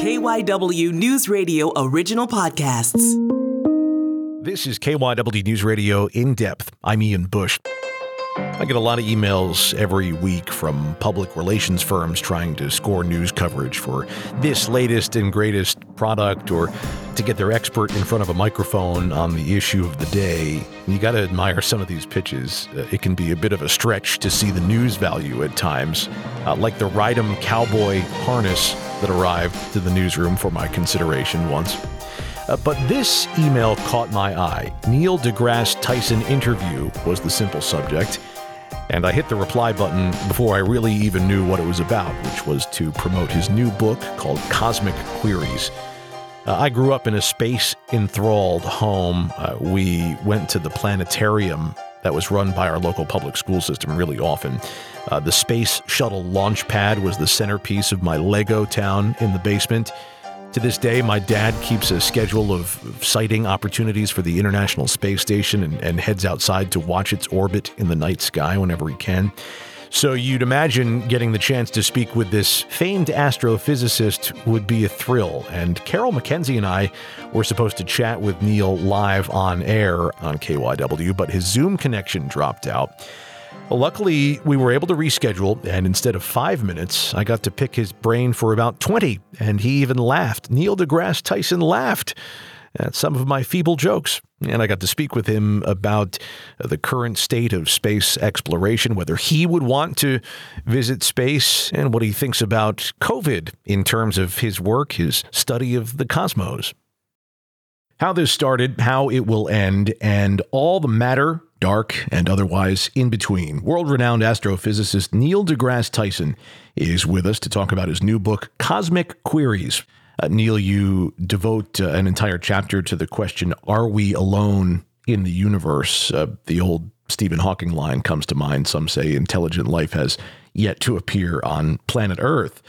KYW News Radio original podcasts. This is KYW News Radio In Depth. I'm Ian Bush. I get a lot of emails every week from public relations firms trying to score news coverage for this latest and greatest product or to get their expert in front of a microphone on the issue of the day. You got to admire some of these pitches. Uh, it can be a bit of a stretch to see the news value at times, uh, like the Rydam cowboy harness that arrived to the newsroom for my consideration once. Uh, but this email caught my eye. Neil deGrasse Tyson interview was the simple subject. And I hit the reply button before I really even knew what it was about, which was to promote his new book called Cosmic Queries. Uh, I grew up in a space enthralled home. Uh, we went to the planetarium that was run by our local public school system really often. Uh, the Space Shuttle launch pad was the centerpiece of my Lego town in the basement. To this day, my dad keeps a schedule of sighting opportunities for the International Space Station and, and, heads outside to watch its orbit in the night sky whenever he can. So you'd imagine getting the chance to speak with this famed astrophysicist would be a thrill. And Carol McKenzie and I were supposed to chat with Neil live on air on KYW, but his Zoom connection dropped out. Well, luckily, we were able to reschedule, and instead of five minutes, I got to pick his brain for about 20, and he even laughed. Neil deGrasse Tyson laughed at some of my feeble jokes. And I got to speak with him about the current state of space exploration, whether he would want to visit space, and what he thinks about COVID in terms of his work, his study of the cosmos. How this started, how it will end, and all the matter dark, and otherwise in between. World renowned astrophysicist Neil deGrasse Tyson is with us to talk about his new book, Cosmic Queries. Uh, Neil, you devote uh, an entire chapter to the question Are we alone in the universe? Uh, the old Stephen Hawking line comes to mind. Some say intelligent life has yet to appear on planet Earth.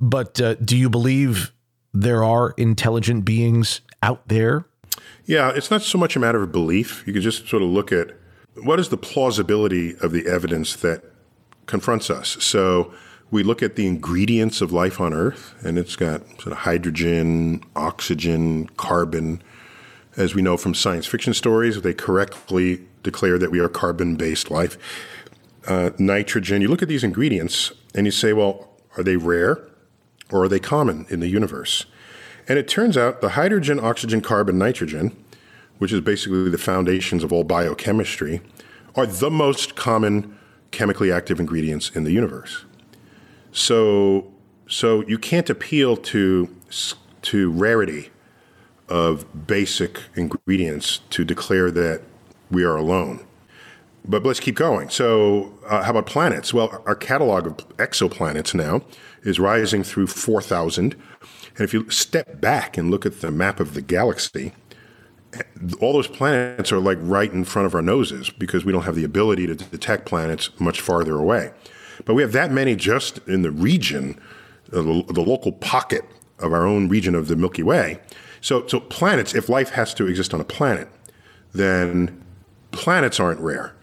But uh, do you believe there are intelligent beings out there yeah, it's not so much a matter of belief. You can just sort of look at what is the plausibility of the evidence that confronts us. So we look at the ingredients of life on Earth, and it's got sort of hydrogen, oxygen, carbon. As we know from science fiction stories, they correctly declare that we are carbon based life. Uh, nitrogen, you look at these ingredients and you say, well, are they rare or are they common in the universe? And it turns out the hydrogen, oxygen, carbon, nitrogen, which is basically the foundations of all biochemistry, are the most common chemically active ingredients in the universe. So, so you can't appeal to to rarity of basic ingredients to declare that we are alone. But let's keep going. So, uh, how about planets? Well, our catalog of exoplanets now is rising through 4,000 and if you step back and look at the map of the galaxy, all those planets are like right in front of our noses because we don't have the ability to detect planets much farther away. But we have that many just in the region, uh, the, the local pocket of our own region of the Milky Way. So, so planets, if life has to exist on a planet, then planets aren't rare.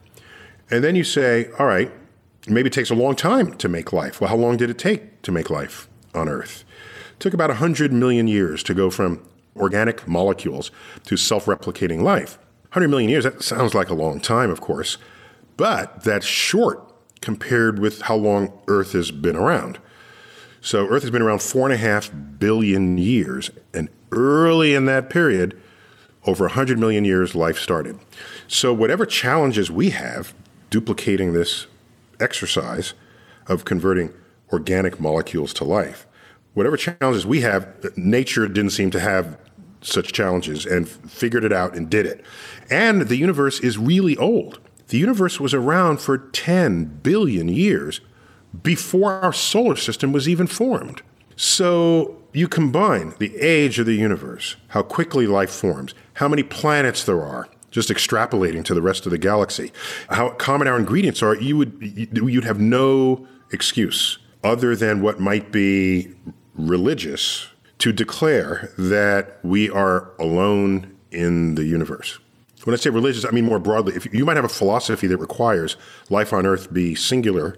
And then you say, all right, maybe it takes a long time to make life. Well, how long did it take to make life on Earth? Took about 100 million years to go from organic molecules to self replicating life. 100 million years, that sounds like a long time, of course, but that's short compared with how long Earth has been around. So, Earth has been around four and a half billion years, and early in that period, over 100 million years, life started. So, whatever challenges we have duplicating this exercise of converting organic molecules to life, whatever challenges we have, nature didn't seem to have such challenges and figured it out and did it. And the universe is really old. The universe was around for 10 billion years before our solar system was even formed. So you combine the age of the universe, how quickly life forms, how many planets there are, just extrapolating to the rest of the galaxy, how common our ingredients are, you would you'd have no excuse other than what might be religious to declare that we are alone in the universe. When I say religious, I mean more broadly. If you might have a philosophy that requires life on Earth be singular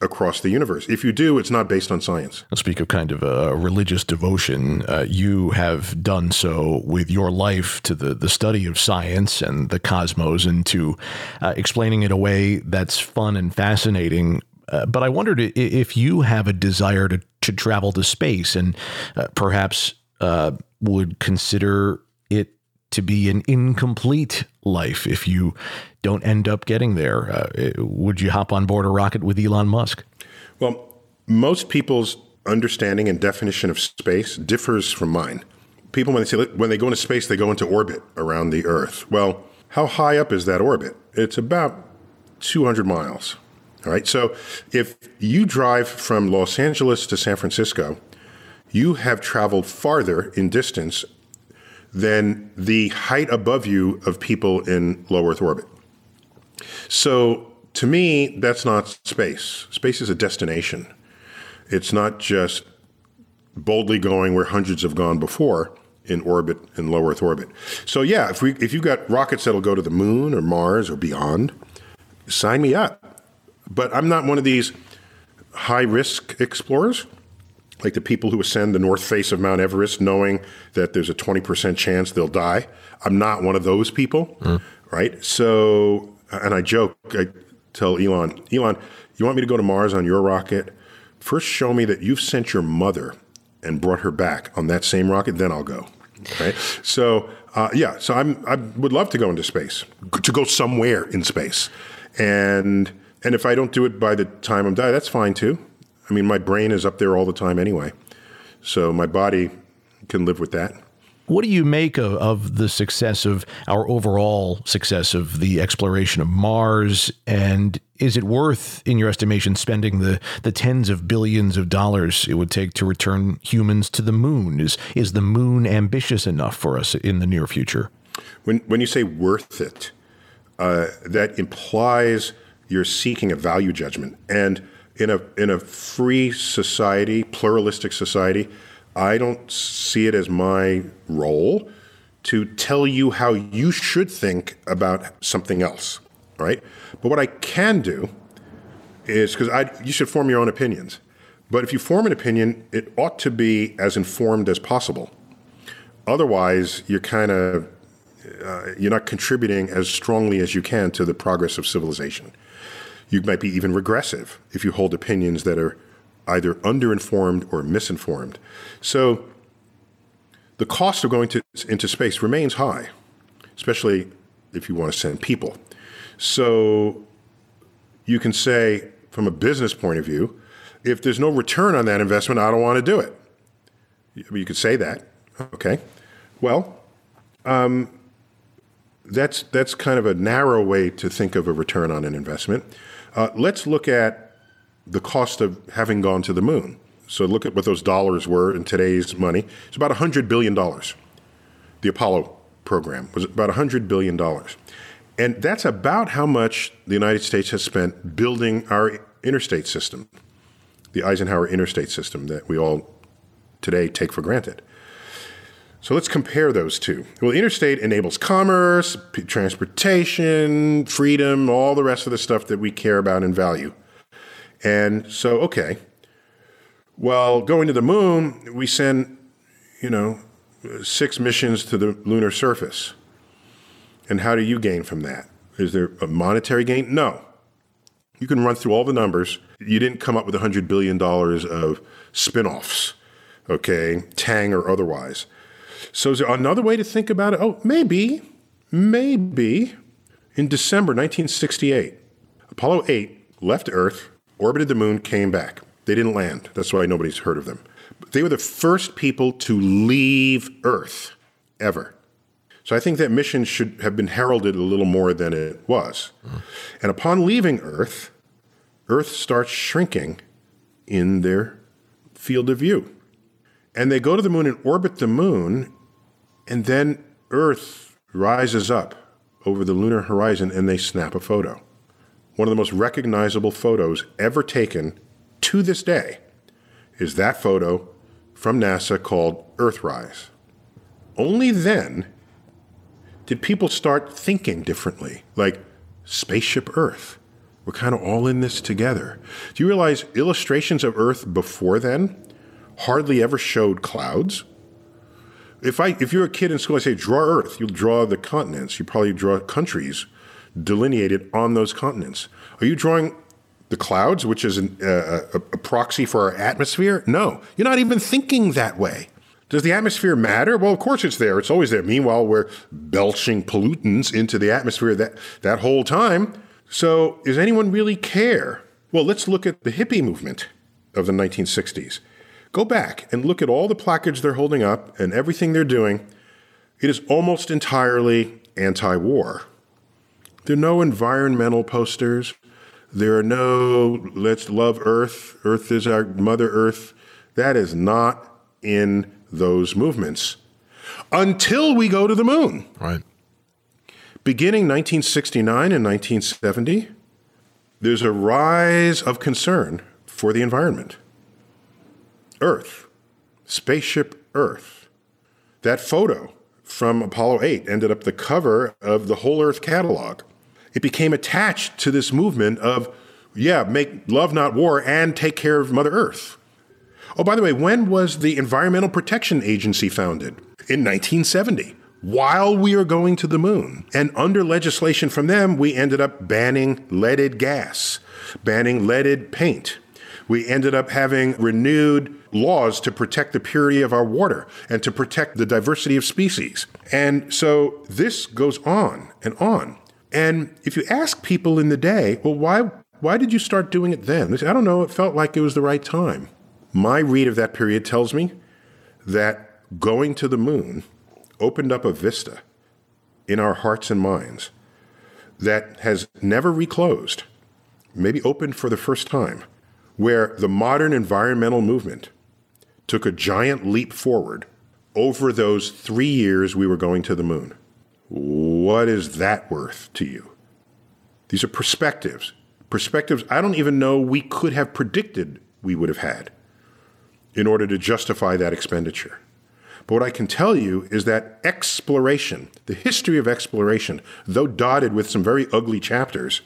across the universe. If you do, it's not based on science. I'll speak of kind of a religious devotion. Uh, you have done so with your life to the, the study of science and the cosmos and to uh, explaining it away that's fun and fascinating. Uh, but I wondered if you have a desire to, to travel to space and uh, perhaps uh, would consider it to be an incomplete life if you don't end up getting there. Uh, would you hop on board a rocket with Elon Musk? Well, most people's understanding and definition of space differs from mine. People, when they say when they go into space, they go into orbit around the Earth. Well, how high up is that orbit? It's about 200 miles. All right. So if you drive from Los Angeles to San Francisco, you have traveled farther in distance than the height above you of people in low Earth orbit. So to me, that's not space. Space is a destination. It's not just boldly going where hundreds have gone before in orbit in low Earth orbit. So yeah, if we if you've got rockets that'll go to the moon or Mars or beyond, sign me up. But I'm not one of these high risk explorers like the people who ascend the north face of Mount Everest knowing that there's a 20% chance they'll die. I'm not one of those people, mm. right? So, and I joke, I tell Elon, Elon, you want me to go to Mars on your rocket? First, show me that you've sent your mother and brought her back on that same rocket, then I'll go. Right. So, uh, yeah, so I'm, I would love to go into space, to go somewhere in space. And, and if I don't do it by the time I'm dying, that's fine too. I mean, my brain is up there all the time anyway. So my body can live with that. What do you make of, of, the success of our overall success of the exploration of Mars? And is it worth, in your estimation, spending the, the tens of billions of dollars it would take to return humans to the moon? Is, is the moon ambitious enough for us in the near future? When, when you say worth it, uh, that implies you're seeking a value judgment. And in a in a free society, pluralistic society, I don't see it as my role to tell you how you should think about something else, right? But what I can do is because I you should form your own opinions. But if you form an opinion, it ought to be as informed as possible. Otherwise, you're kind of uh, you're not contributing as strongly as you can to the progress of civilization. You might be even regressive if you hold opinions that are either underinformed or misinformed. So the cost of going to, into space remains high, especially if you want to send people. So you can say, from a business point of view, if there's no return on that investment, I don't want to do it. You could say that. Okay. Well, um, that's that's kind of a narrow way to think of a return on an investment. Uh, let's look at the cost of having gone to the moon. So look at what those dollars were in today's money. It's about $100 billion. The Apollo program was about $100 billion. And that's about how much the United States has spent building our interstate system, the Eisenhower interstate system that we all today take for granted. So let's compare those two. Well, the interstate enables commerce, transportation, freedom, all the rest of the stuff that we care about and value. And so, okay, well, going to the moon, we send, you know, six missions to the lunar surface. And how do you gain from that? Is there a monetary gain? No. You can run through all the numbers. You didn't come up with $100 billion of spin offs, okay, Tang or otherwise. So, is there another way to think about it? Oh, maybe, maybe in December 1968, Apollo 8 left Earth, orbited the moon, came back. They didn't land. That's why nobody's heard of them. But They were the first people to leave Earth ever. So I think that mission should have been heralded a little more than it was. Mm. And upon leaving Earth, Earth starts shrinking in their field of view. And they go to the moon and orbit the moon, and then Earth rises up over the lunar horizon and they snap a photo. One of the most recognizable photos ever taken to this day is that photo from NASA called Earthrise. Only then did people start thinking differently, like Spaceship Earth. We're kind of all in this together. Do you realize illustrations of Earth before then hardly ever showed clouds? If I if you're a kid in school, I say draw Earth, you'll draw the continents. You probably draw countries delineated on those continents. Are you drawing the clouds, which is an, uh, a, a proxy for our atmosphere? No, you're not even thinking that way. Does the atmosphere matter? Well, of course it's there. It's always there. Meanwhile, we're belching pollutants into the atmosphere that, that whole time. So, does anyone really care? Well, let's look at the hippie movement of the 1960s. Go back and look at all the placards they're holding up and everything they're doing. It is almost entirely anti war. There are no environmental posters. There are no let's love Earth, Earth is our Mother Earth. That is not in those movements until we go to the moon. Right. Beginning 1969 and 1970, there's a rise of concern for the environment. Earth, spaceship Earth. That photo from Apollo 8 ended up the cover of the Whole Earth catalog. It became attached to this movement of, yeah, make love, not war, and take care of Mother Earth. Oh, by the way, when was the Environmental Protection Agency founded? In 1970, while we are going to the moon. And under legislation from them, we ended up banning leaded gas, banning leaded paint. We ended up having renewed laws to protect the purity of our water and to protect the diversity of species. And so this goes on and on. And if you ask people in the day, well, why, why did you start doing it then? They say, I don't know, it felt like it was the right time. My read of that period tells me that going to the moon opened up a vista in our hearts and minds that has never reclosed, maybe opened for the first time, where the modern environmental movement took a giant leap forward over those three years we were going to the moon. What is that worth to you? These are perspectives. Perspectives I don't even know we could have predicted we would have had in order to justify that expenditure. But what I can tell you is that exploration, the history of exploration, though dotted with some very ugly chapters,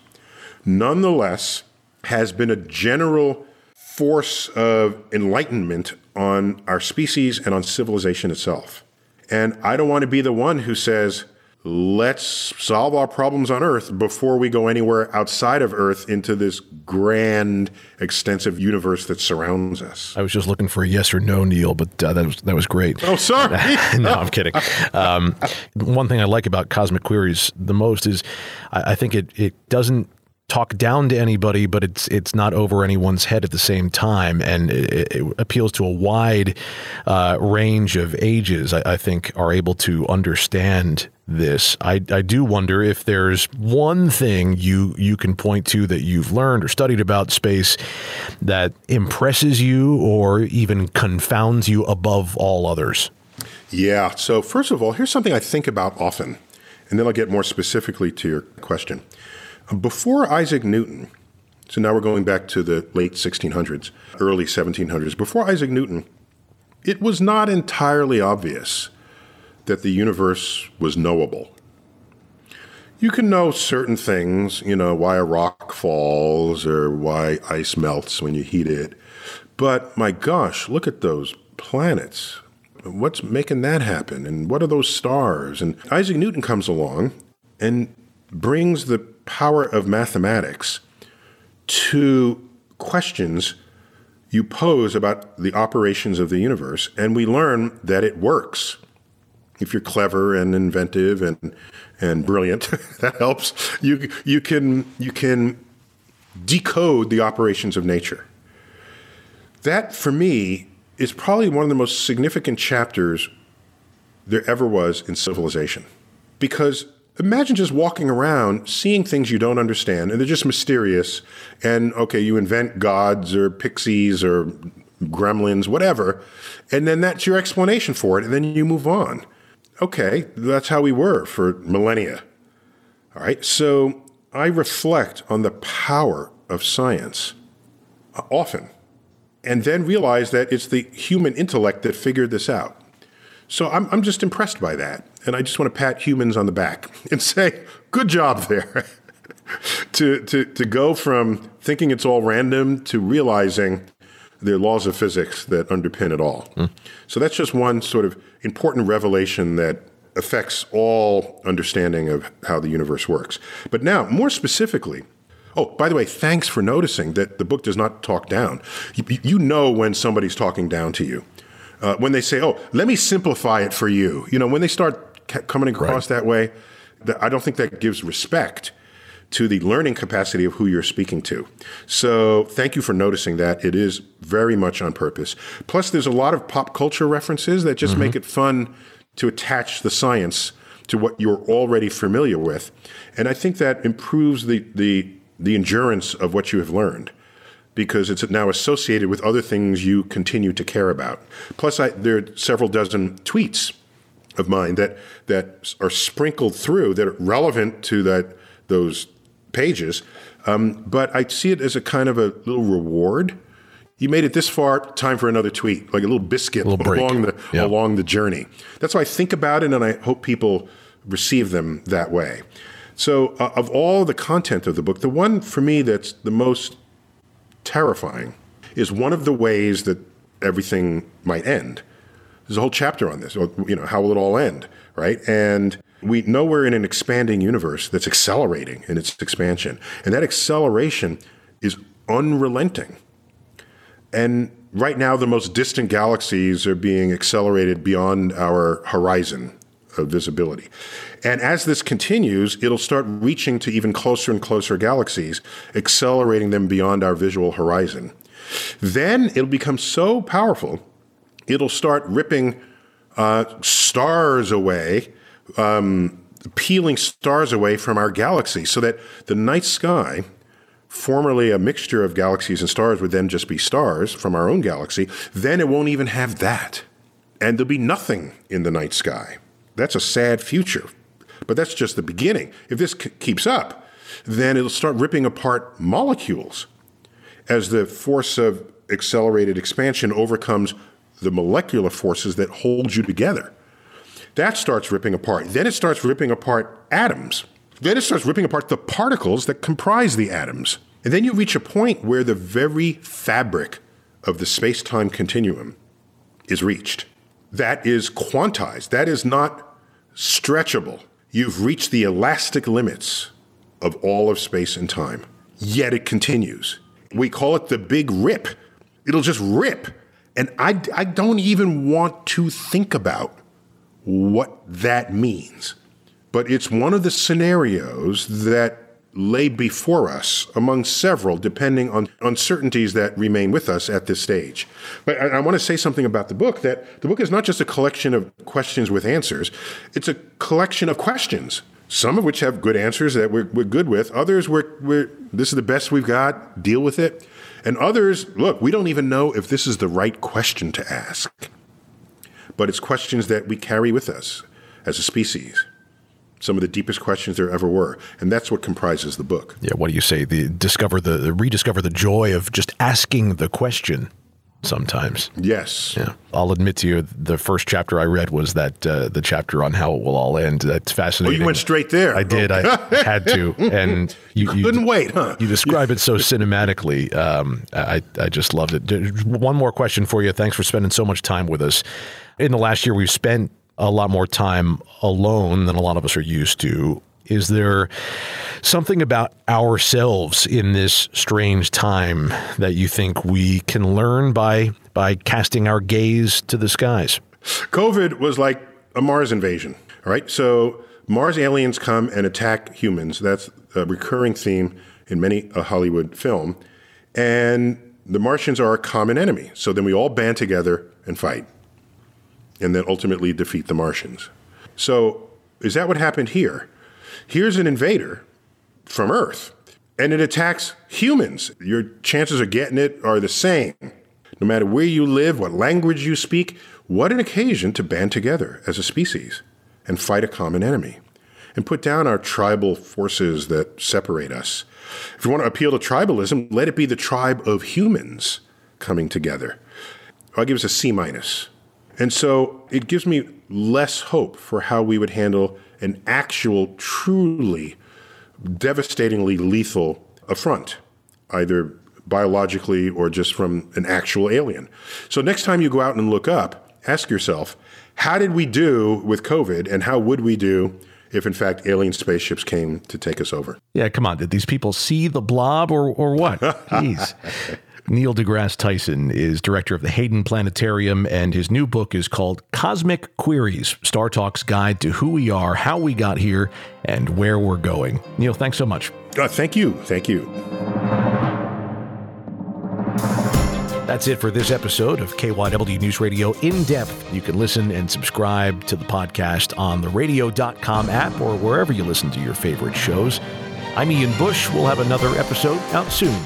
nonetheless has been a general force of enlightenment on our species and on civilization itself. And I don't want to be the one who says, let's solve our problems on Earth before we go anywhere outside of Earth into this grand, extensive universe that surrounds us. I was just looking for a yes or no, Neil, but uh, that was that was great. Oh, sorry. no, I'm kidding. Um, one thing I like about Cosmic Queries the most is I, I think it it doesn't talk down to anybody, but it's it's not over anyone's head at the same time, and it, it appeals to a wide uh, range of ages. I, I, think are able to understand this. I, I do wonder if there's one thing you you can point to that you've learned or studied about space that impresses you or even confounds you above all others. Yeah. So first of all, here's something I think about often, and then I'll get more specifically to your question. Before Isaac Newton, so now we're going back to the late 1600s, early 1700s. Before Isaac Newton, it was not entirely obvious that the universe was knowable. You can know certain things, you know, why a rock falls or why ice melts when you heat it. But my gosh, look at those planets. What's making that happen? And what are those stars? And Isaac Newton comes along and brings the power of mathematics to questions you pose about the operations of the universe, and we learn that it works. If you're clever and inventive and and brilliant, that helps. You you can you can decode the operations of nature. That for me is probably one of the most significant chapters there ever was in civilization. Because Imagine just walking around, seeing things you don't understand, and they're just mysterious. And okay, you invent gods or pixies or gremlins, whatever, and then that's your explanation for it, and then you move on. Okay, that's how we were for millennia. All right, so I reflect on the power of science uh, often, and then realize that it's the human intellect that figured this out. So I'm, I'm just impressed by that. And I just want to pat humans on the back and say, good job there. to, to, to go from thinking it's all random to realizing the laws of physics that underpin it all. Mm. So that's just one sort of important revelation that affects all understanding of how the universe works. But now, more specifically, oh, by the way, thanks for noticing that the book does not talk down. You, you know when somebody's talking down to you. Uh, when they say, oh, let me simplify it for you. You know, when they start coming across right. that way, I don't think that gives respect to the learning capacity of who you're speaking to. So thank you for noticing that. It is very much on purpose. Plus, there's a lot of pop culture references that just mm-hmm. make it fun to attach the science to what you're already familiar with. And I think that improves the, the, the endurance of what you have learned because it's now associated with other things you continue to care about. Plus, I, there are several dozen tweets of mine that that are sprinkled through that are relevant to that those pages. Um, but I see it as a kind of a little reward. You made it this far, time for another tweet, like a little biscuit little along the yep. along the journey. That's why I think about it, and I hope people receive them that way. So, uh, of all the content of the book, the one for me that's the most terrifying is one of the ways that everything might end. There's a whole chapter on this. You know, how will it all end, right? And we know we're in an expanding universe that's accelerating in its expansion, and that acceleration is unrelenting. And right now, the most distant galaxies are being accelerated beyond our horizon of visibility. And as this continues, it'll start reaching to even closer and closer galaxies, accelerating them beyond our visual horizon. Then it'll become so powerful, it'll start ripping uh, stars away, um, peeling stars away from our galaxy, so that the night sky, formerly a mixture of galaxies and stars, would then just be stars from our own galaxy. Then it won't even have that. And there'll be nothing in the night sky. That's a sad future. But that's just the beginning. If this c- keeps up, then it'll start ripping apart molecules as the force of accelerated expansion overcomes the molecular forces that hold you together. That starts ripping apart. Then it starts ripping apart atoms. Then it starts ripping apart the particles that comprise the atoms. And then you reach a point where the very fabric of the space time continuum is reached. That is quantized. That is not stretchable. You've reached the elastic limits of all of space and time. Yet it continues. We call it the big rip. It'll just rip. And I, I don't even want to think about what that means. But it's one of the scenarios that lay before us among several, depending on uncertainties that remain with us at this stage. But I, I, want to say something about the book that the book is not just a collection of questions with answers, it's a collection of questions. Some of which have good answers that we're, we're good with. Others, we're, we're, this is the best we've got, deal with it. And others, look, we don't even know if this is the right question to ask. But it's questions that we carry with us as a species some of the deepest questions there ever were, and that's what comprises the book. Yeah, what do you say? The discover the, rediscover the joy of just asking the question sometimes. Yes. Yeah. I'll admit to you, the first chapter I read was that uh, the chapter on how it will all end. That's fascinating. Oh, you went straight there. I did. I had to, and you, you couldn't you, wait, huh? You describe it so cinematically. Um, I I just loved it. One more question for you. Thanks for spending so much time with us. In the last year, we've spent a lot more time alone than a lot of us are used to. Is there something about ourselves in this strange time that you think we can learn by by casting our gaze to the skies? COVID was like a Mars invasion, right? So Mars aliens come and attack humans. That's a recurring theme in many a Hollywood film. And the Martians are a common enemy. So then we all band together and fight and then ultimately defeat the Martians. So, is that what happened here? Here's an invader from Earth, and it attacks humans. Your chances of getting it are the same. No matter where you live, what language you speak, what an occasion to band together as a species and fight a common enemy and put down our tribal forces that separate us. If you want to appeal to tribalism, let it be the tribe of humans coming together. I'll give us a C minus. And so it gives me less hope for how we would handle an actual, truly devastatingly lethal affront, either biologically or just from an actual alien. So next time you go out and look up, ask yourself, how did we do with COVID and how would we do if in fact alien spaceships came to take us over? Yeah, come on. Did these people see the blob or, or what? Jeez. Neil deGrasse Tyson is director of the Hayden Planetarium, and his new book is called Cosmic Queries StarTalk's Guide to Who We Are, How We Got Here, and Where We're Going. Neil, thanks so much. Uh, thank you. Thank you. That's it for this episode of KYW News Radio In Depth. You can listen and subscribe to the podcast on the radio.com app or wherever you listen to your favorite shows. I'm Ian Bush. We'll have another episode out soon.